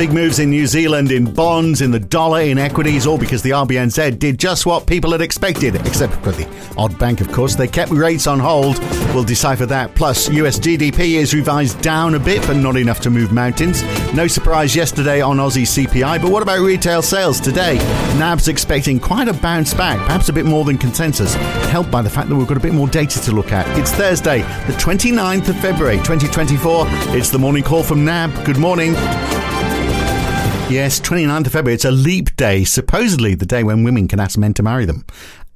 Big moves in New Zealand in bonds, in the dollar, in equities, all because the RBNZ did just what people had expected, except for the odd bank, of course. They kept rates on hold. We'll decipher that. Plus, US GDP is revised down a bit, but not enough to move mountains. No surprise yesterday on Aussie CPI, but what about retail sales today? NAB's expecting quite a bounce back, perhaps a bit more than consensus, helped by the fact that we've got a bit more data to look at. It's Thursday, the 29th of February, 2024. It's the morning call from NAB. Good morning. Yes, 29th of February. It's a leap day, supposedly the day when women can ask men to marry them.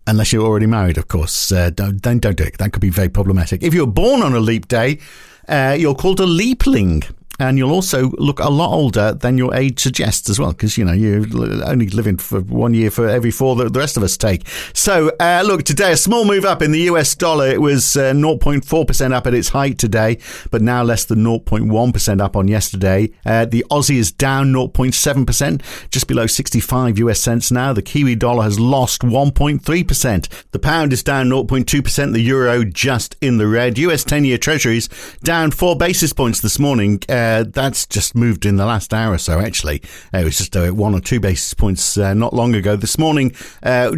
Unless you're already married, of course. Uh, don't, don't, don't do it. That could be very problematic. If you're born on a leap day, uh, you're called a leapling and you'll also look a lot older than your age suggests as well, because you know you're only living for one year for every four that the rest of us take. So, uh, look, today a small move up in the US dollar. It was uh, 0.4% up at its height today, but now less than 0.1% up on yesterday. Uh, the Aussie is down 0.7%, just below 65 US cents now. The Kiwi dollar has lost 1.3%. The pound is down 0.2%. The euro just in the red. US 10 year treasuries down four basis points this morning. Uh, uh, that's just moved in the last hour or so, actually. Uh, it was just uh, one or two basis points uh, not long ago. This morning,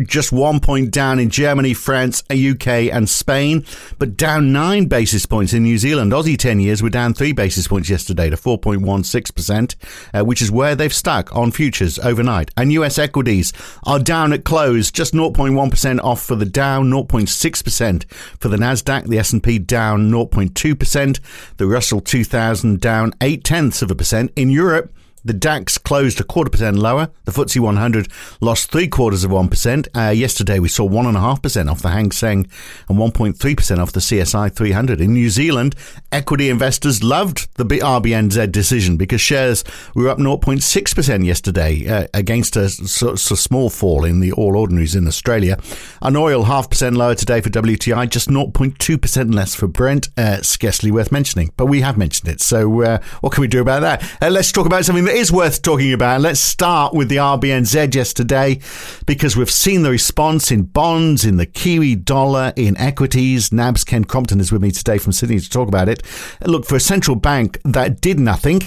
just one point down in Germany, France, UK, and Spain, but down nine basis points in New Zealand. Aussie 10 years were down three basis points yesterday to 4.16%, uh, which is where they've stuck on futures overnight. And US equities are down at close, just 0.1% off for the Dow, 0.6% for the Nasdaq, the S&P down 0.2%, the Russell 2000 down eight tenths of a percent. In Europe, the DAX closed a quarter percent lower. The FTSE 100 lost three quarters of 1%. Uh, yesterday, we saw 1.5% off the Hang Seng and 1.3% off the CSI 300. In New Zealand, equity investors loved the RBNZ decision because shares were up 0.6% yesterday uh, against a, a, a, small fall in the All Ordinaries in Australia. And oil, half percent lower today for WTI, just 0.2% less for Brent. Uh, scarcely worth mentioning, but we have mentioned it. So, uh, what can we do about that? Uh, let's talk about something that is worth talking about. Let's start with the RBNZ yesterday because we've seen the response in bonds, in the Kiwi dollar, in equities. NAB's Ken Crompton is with me today from Sydney to talk about it. Look, for a central bank that did nothing,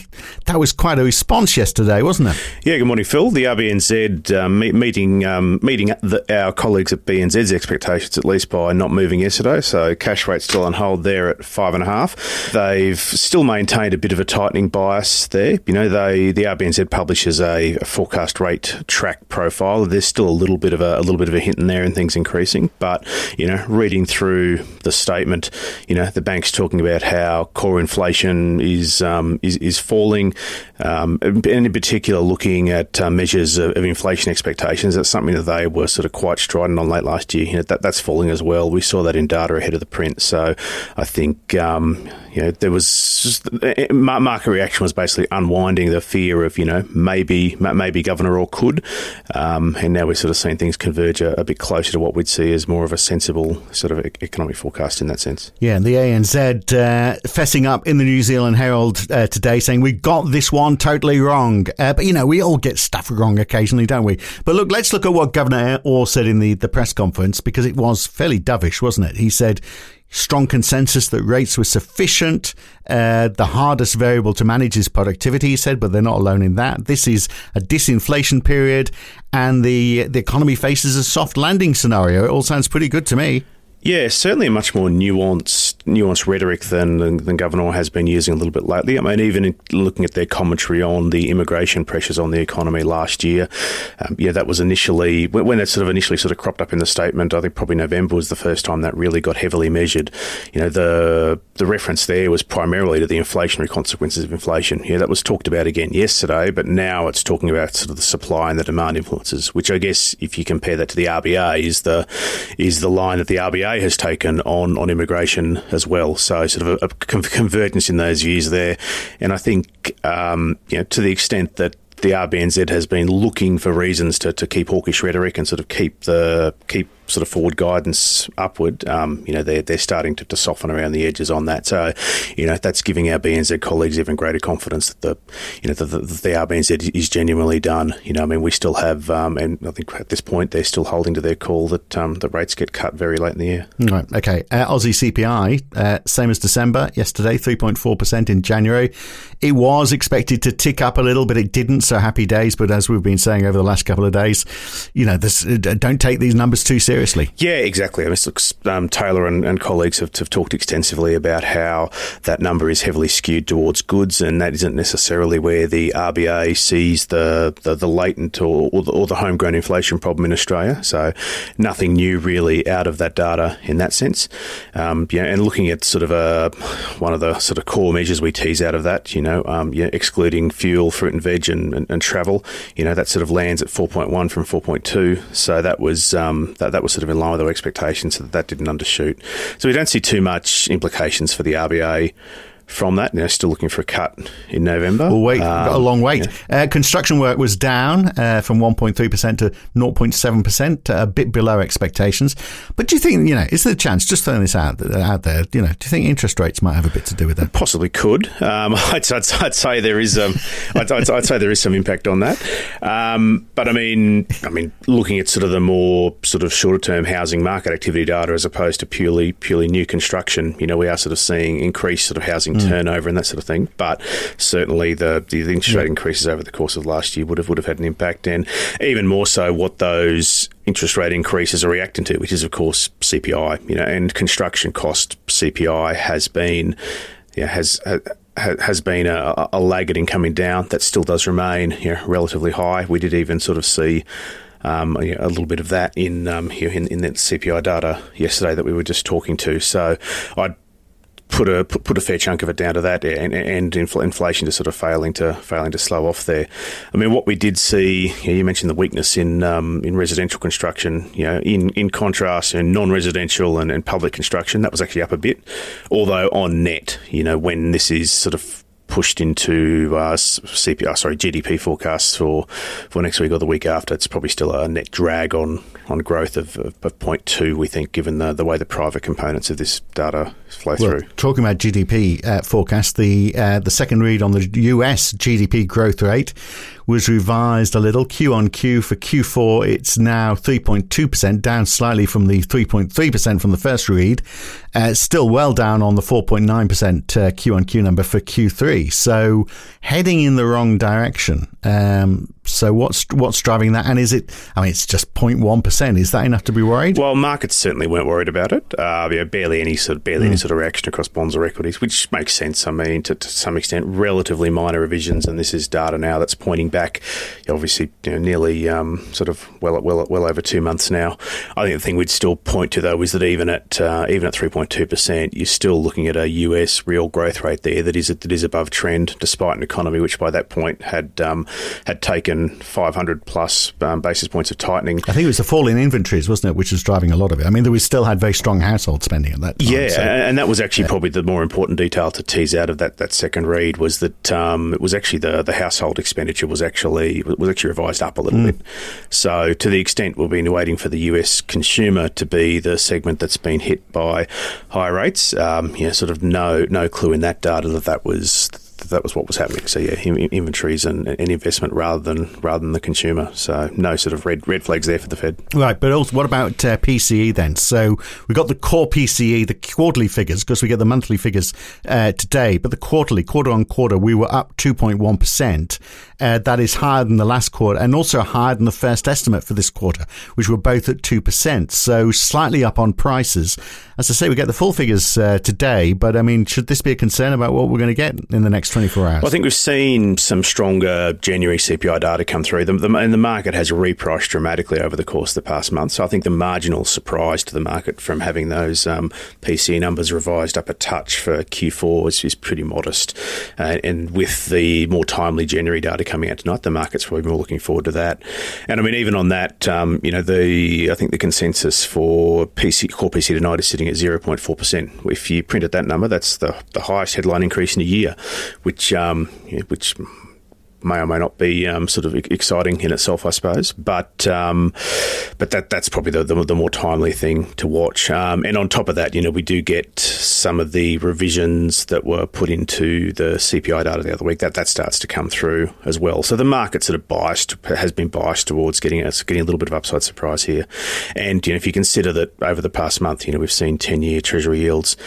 that was quite a response yesterday, wasn't it? Yeah, good morning, Phil. The RBNZ um, meeting um, meeting the, our colleagues at BNZ's expectations, at least by not moving yesterday. So cash rate's still on hold there at five and a half. They've still maintained a bit of a tightening bias there. You know, they the RBNZ publishes a, a, forecast rate track profile. There's still a little bit of a, a, little bit of a hint in there and things increasing. But you know, reading through the statement, you know, the bank's talking about how core inflation is um, is, is, falling, um, and in particular looking at uh, measures of, of, inflation expectations. That's something that they were sort of quite strident on late last year. You know, that that's falling as well. We saw that in data ahead of the print. So I think um, you know there was just, market reaction was basically unwinding the fear of you know maybe maybe Governor Orr could, um, and now we're sort of seeing things converge a, a, bit closer to what we'd see as more of a sensible sort of economic forecast in that sense. Yeah, and the ANZ uh, fessing up in the New Zealand Herald uh, today saying we got this one totally wrong, uh, but you know we all get stuff wrong occasionally, don't we? But look, let's look at what Governor Orr said in the the press conference because it was fairly dovish, wasn't it? He said strong consensus that rates were sufficient. Uh, the hardest variable to manage is productivity, he said, but they're not alone in that. This is a disinflation period, and the the economy faces a soft landing scenario. It all sounds pretty good to me. Yeah, certainly a much more nuanced nuanced rhetoric than, than Governor has been using a little bit lately. I mean, even looking at their commentary on the immigration pressures on the economy last year, um, yeah, that was initially when, when that sort of initially sort of cropped up in the statement. I think probably November was the first time that really got heavily measured. You know, the the reference there was primarily to the inflationary consequences of inflation. Yeah, that was talked about again yesterday, but now it's talking about sort of the supply and the demand influences, which I guess if you compare that to the RBA is the is the line that the RBA has taken on, on immigration as well. So, sort of a, a convergence in those views there. And I think, um, you know, to the extent that the RBNZ has been looking for reasons to, to keep hawkish rhetoric and sort of keep the keep sort of forward guidance upward, um, you know, they're, they're starting to, to, soften around the edges on that. So, you know, that's giving our BNZ colleagues even greater confidence that the, you know, the, the, the RBNZ is genuinely done. You know, I mean, we still have, um, and I think at this point they're still holding to their call that um, the rates get cut very late in the year. Right. Okay. Uh, Aussie CPI, uh, same as December yesterday, 3.4% in January. It was expected to tick up a little, but it didn't. So happy days. But as we've been saying over the last couple of days, you know, this, uh, don't take these numbers too seriously. Yeah, exactly. I mean, um, Taylor and, and colleagues have, have, talked extensively about how that number is heavily skewed towards goods, and that isn't necessarily where the RBA sees the the, the latent or, or the, or the homegrown inflation problem in Australia. So nothing new really out of that data in that sense. Um, yeah, and looking at sort of a one of the sort of core measures we tease out of that, you know, um, yeah, excluding fuel, fruit and veg, and, and, and, travel, you know, that sort of lands at 4.1 from 4.2. So that was um, that, that was sort of in line with our expectations, so that, that didn't undershoot. So we don't see too much implications for the RBA from that. They're still looking for a cut in November. We'll wait, um, a long wait. Yeah. Uh, construction work was down uh, from 1.3% to 0.7%, uh, a bit below expectations. But do you think, you know, is there a chance, just throwing this out, out there, you know, do you think interest rates might have a bit to do with that? Possibly could. Um, I'd, I'd, I'd, say there is, um, I'd, I'd, I'd, say there is some impact on that. Um, but I mean, I mean, looking at sort of the more sort of shorter term housing market activity data as opposed to purely, purely new construction, you know, we are sort of seeing increased sort of housing mm. turnover and that sort of thing. But certainly the, the interest rate increases over the course of last year would have would have had an impact, and even more so what those interest rate increases are reacting to, which is of course CPI. You know, and construction cost CPI has been, yeah, has. has been a, a laggard in coming down. That still does remain you know, relatively high. We did even sort of see um, a little bit of that in, um, here in, in that CPI data yesterday that we were just talking to. So I'd put a put, a fair chunk of it down to that, and, and inflation just sort of failing to failing to slow off there. I mean, what we did see, you, know, you mentioned the weakness in um, in residential construction. You know, in in contrast, in non-residential and, and public construction, that was actually up a bit. Although on net, you know, when this is sort of pushed into uh, CPI, sorry, GDP forecasts for, for next week or the week after, it's probably still a net drag on, on growth of, of, of 0.2, we think, given the, the way the private components of this data flow well, through. Talking about GDP uh, forecast, the, uh, the second read on the US GDP growth rate was revised a little. Q on Q for Q4, it's now 3.2%, down slightly from the 3.3% from the first read. Uh, still well down on the 4.9% uh, Q on Q number for Q3. So heading in the wrong direction. Um, so what's what's driving that? And is it? I mean, it's just 0.1 percent. Is that enough to be worried? Well, markets certainly weren't worried about it. Uh, yeah, barely any sort of barely mm. any sort of reaction across bonds or equities, which makes sense. I mean, to, to, some extent, relatively minor revisions, and this is data now that's pointing back, obviously, you know, nearly um, sort of well well well over two months now. I think the thing we'd still point to though is that even at uh, even at 3.2 percent, you're still looking at a US real growth rate there that is that is above trend, despite an economy which by that point had um, had taken 500 plus um, basis points of tightening. I think it was the fall in inventories, wasn't it, which was driving a lot of it. I mean, we still had very strong household spending at that time. Yeah, so, and that was actually yeah. probably the more important detail to tease out of that, that second read was that um, it was actually the, the household expenditure was actually was actually revised up a little mm. bit. So to the extent we've been waiting for the US consumer to be the segment that's been hit by high rates, um, yeah, sort of no no clue in that data that that was that was what was happening. So yeah, inventories and, and, investment rather than rather than the consumer. So no sort of red red flags there for the Fed. Right, but also what about uh, PCE then? So we got the core PCE, the quarterly figures because we get the monthly figures uh, today, but the quarterly, quarter on quarter, we were up two point one percent. Uh, that is higher than the last quarter and also higher than the first estimate for this quarter, which were both at two percent. So slightly up on prices. As I say, we get the full figures uh, today, but I mean, should this be a concern about what we're going to get in the next 24 hours? Well, I think we've seen some stronger January CPI data come through, the, the, and the market has repriced dramatically over the course of the past month. So I think the marginal surprise to the market from having those um, PCE numbers revised up a touch for Q4 is, is pretty modest. Uh, and with the more timely January data coming out tonight, the market's probably more looking forward to that. And I mean, even on that, um, you know, the I think the consensus for PC core PC tonight is sitting at 0.4%. If you printed that number, that's the, the highest headline increase in a year, which, um, which may or may not be um, sort of exciting in itself, I suppose. But um, but that that's probably the, the, the, more timely thing to watch. Um, and on top of that, you know, we do get some of the revisions that were put into the CPI data the other week. That that starts to come through as well. So the market sort of biased has been biased towards getting us getting a little bit of upside surprise here. And you know, if you consider that over the past month, you know, we've seen ten year Treasury yields,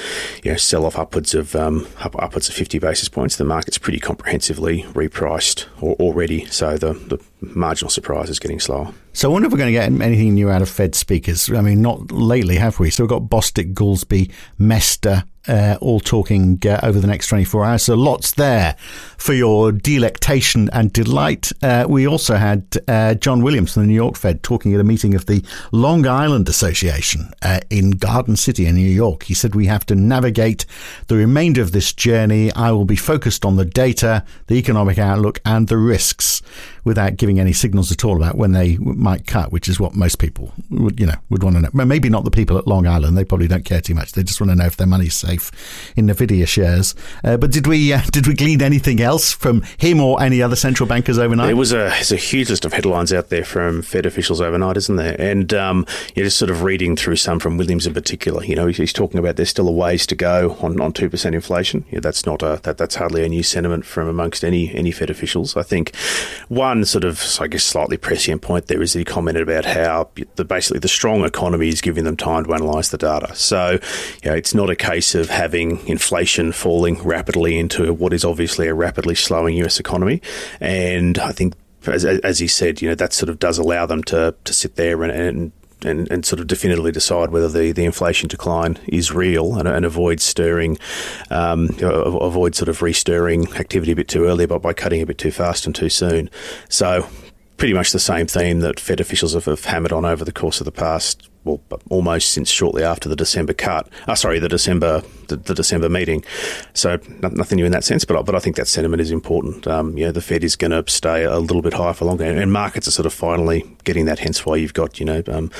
you know, sell off upwards of um, up, upwards of fifty basis points. The market's pretty comprehensively repriced already. So the, the marginal surprise is getting slower. So I wonder if we're going to get anything new out of Fed speakers. I mean, not lately, have we? So we've got Bostic, Goolsbee, Mester, uh, all talking uh, over the next 24 hours. So lots there for your delectation and delight. Uh, we also had uh, John Williams from the New York Fed talking at a meeting of the Long Island Association uh, in Garden City in New York. He said we have to navigate the remainder of this journey. I will be focused on the data, the economic outlook, and the risks without giving any signals at all about when they might cut, which is what most people would, you know, would want to know. Maybe not the people at Long Island; they probably don't care too much. They just want to know if their money's safe in Nvidia shares. Uh, but did we uh, did we glean anything else from him or any other central bankers overnight? There was a there's a huge list of headlines out there from Fed officials overnight, isn't there? And um, you're just sort of reading through some from Williams in particular. You know, he's talking about there's still a ways to go on on two percent inflation. Yeah, that's not a that, that's hardly a new sentiment from amongst any any Fed officials. I think one sort of I guess slightly prescient point there is he commented about how the, basically the strong economy is giving them time to analyse the data. So, you know, it's not a case of having inflation falling rapidly into what is obviously a rapidly slowing US economy. And I think as, as, he said, you know, that sort of does allow them to, to sit there and, and and, and, sort of definitively decide whether the, the inflation decline is real and, and avoid stirring, um, avoid sort of restirring activity a bit too early, but by cutting a bit too fast and too soon. So pretty much the same theme that Fed officials have, have hammered on over the course of the past well, almost since shortly after the December cut. Oh, sorry, the December the, the, December meeting. So nothing new in that sense, but but I think that sentiment is important. Um, you know, the Fed is going to stay a little bit higher for longer, and markets are sort of finally getting that. Hence why you've got you know, um,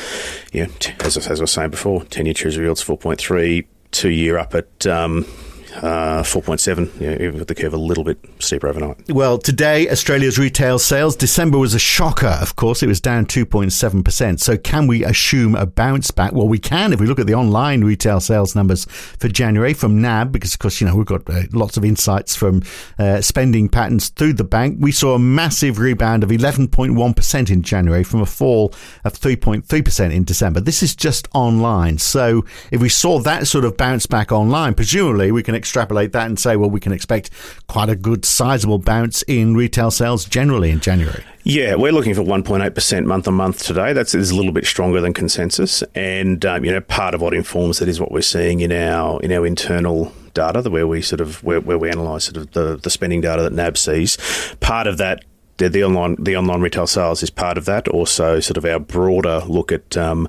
know, as, as I was saying before, ten year Treasury yields four point three, two year up at. Um, uh, 4.7, you know, with the curve a little bit steeper overnight. Well, today, Australia's retail sales, December was a shocker, of course. It was down 2.7%. So can we assume a bounce back? Well, we can if we look at the online retail sales numbers for January from NAB, because, of course, you know, we've got uh, lots of insights from uh, spending patterns through the bank. We saw a massive rebound of 11.1% in January from a fall of 3.3% in December. This is just online. So if we saw that sort of bounce back online, presumably we can extrapolate that and say, well, we can expect quite a good sizable bounce in retail sales generally in January. Yeah, we're looking for 1.8% month on month today. That's is a little bit stronger than consensus, and um, you know part of what informs that is what we're seeing in our in our internal data, the where we sort of where, where we analyse sort of the, the spending data that NAB sees. Part of that the, online the online retail sales is part of that. Also, sort of our broader look at, um,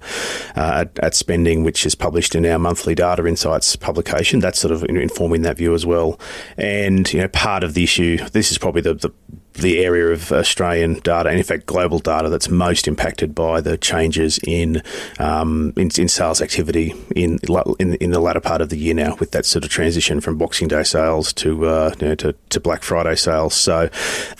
uh, at, at spending, which is published in our monthly data insights publication. That's sort of informing that view as well. And you know, part of the issue. This is probably the, the the area of Australian data, and in fact global data, that's most impacted by the changes in um, in, in, sales activity in, in, in the latter part of the year now, with that sort of transition from Boxing Day sales to uh, you know, to, to, Black Friday sales. So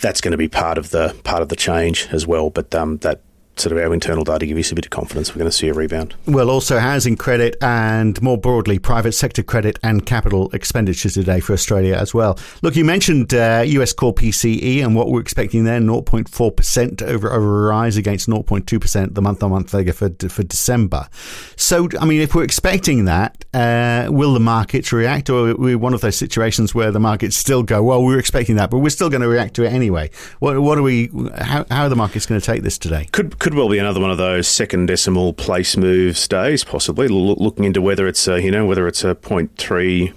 that's going to be part of the part of the change as well. But um, that sort of our internal data give us a bit of confidence we're going to see a rebound. Well, also housing credit and more broadly private sector credit and capital expenditure today for Australia as well. Look, you mentioned uh, US core PCE and what we're expecting there 0.4% over, over a rise against 0.2% the month on month figure for, for December. So, I mean, if we're expecting that, uh, will the markets react or are we one of those situations where the markets still go, well, we were expecting that, but we're still going to react to it anyway? What, what are we, how, how are the markets going to take this today? Could could well be another one of those second decimal place moves days, possibly looking into whether it's a, you know whether it's a point three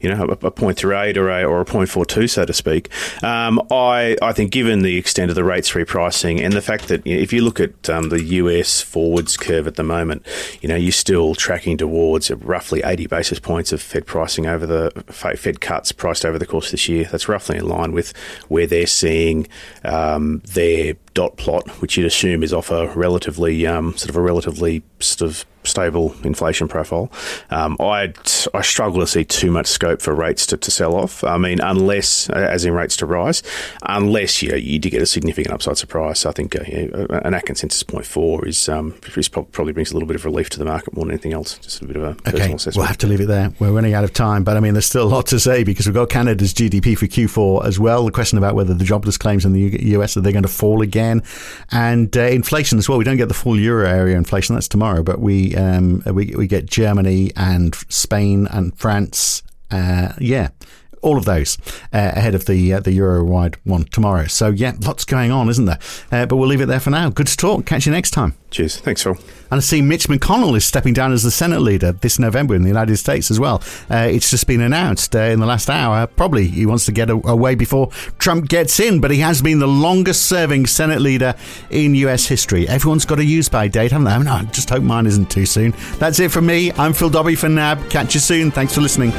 you know, a, a point three eight or a or a point four two, so to speak. Um, I I think given the extent of the rates repricing and the fact that you know, if you look at um, the US forwards curve at the moment, you know, you're still tracking towards roughly eighty basis points of Fed pricing over the Fed cuts priced over the course of this year. That's roughly in line with where they're seeing um, their dot plot, which you'd assume is off a relatively um, sort of a relatively sort of stable inflation profile. Um, I I struggle to see too much scope for rates to, to sell off. I mean, unless as in rates to rise, unless you know, you do get a significant upside surprise. So I think uh, an ACT consensus point four is, um, is probably brings a little bit of relief to the market more than anything else. Just a bit of a okay. assessment. We'll have to leave it there. We're running out of time, but I mean, there's still a lot to say because we've got Canada's GDP for Q4 as well. The question about whether the jobless claims in the US are they going to fall again, and uh, inflation as well. We don't get the full euro area inflation. That's tomorrow, but we um, we we get Germany and Spain and France. Uh, yeah, all of those uh, ahead of the uh, the Euro wide one tomorrow. So yeah, lots going on, isn't there? Uh, but we'll leave it there for now. Good to talk. Catch you next time. Cheers. Thanks, Phil. And I see Mitch McConnell is stepping down as the Senate leader this November in the United States as well. Uh, it's just been announced uh, in the last hour. Probably he wants to get away before Trump gets in, but he has been the longest serving Senate leader in US history. Everyone's got a use by date, haven't they? I, mean, I just hope mine isn't too soon. That's it from me. I'm Phil Dobby for NAB. Catch you soon. Thanks for listening.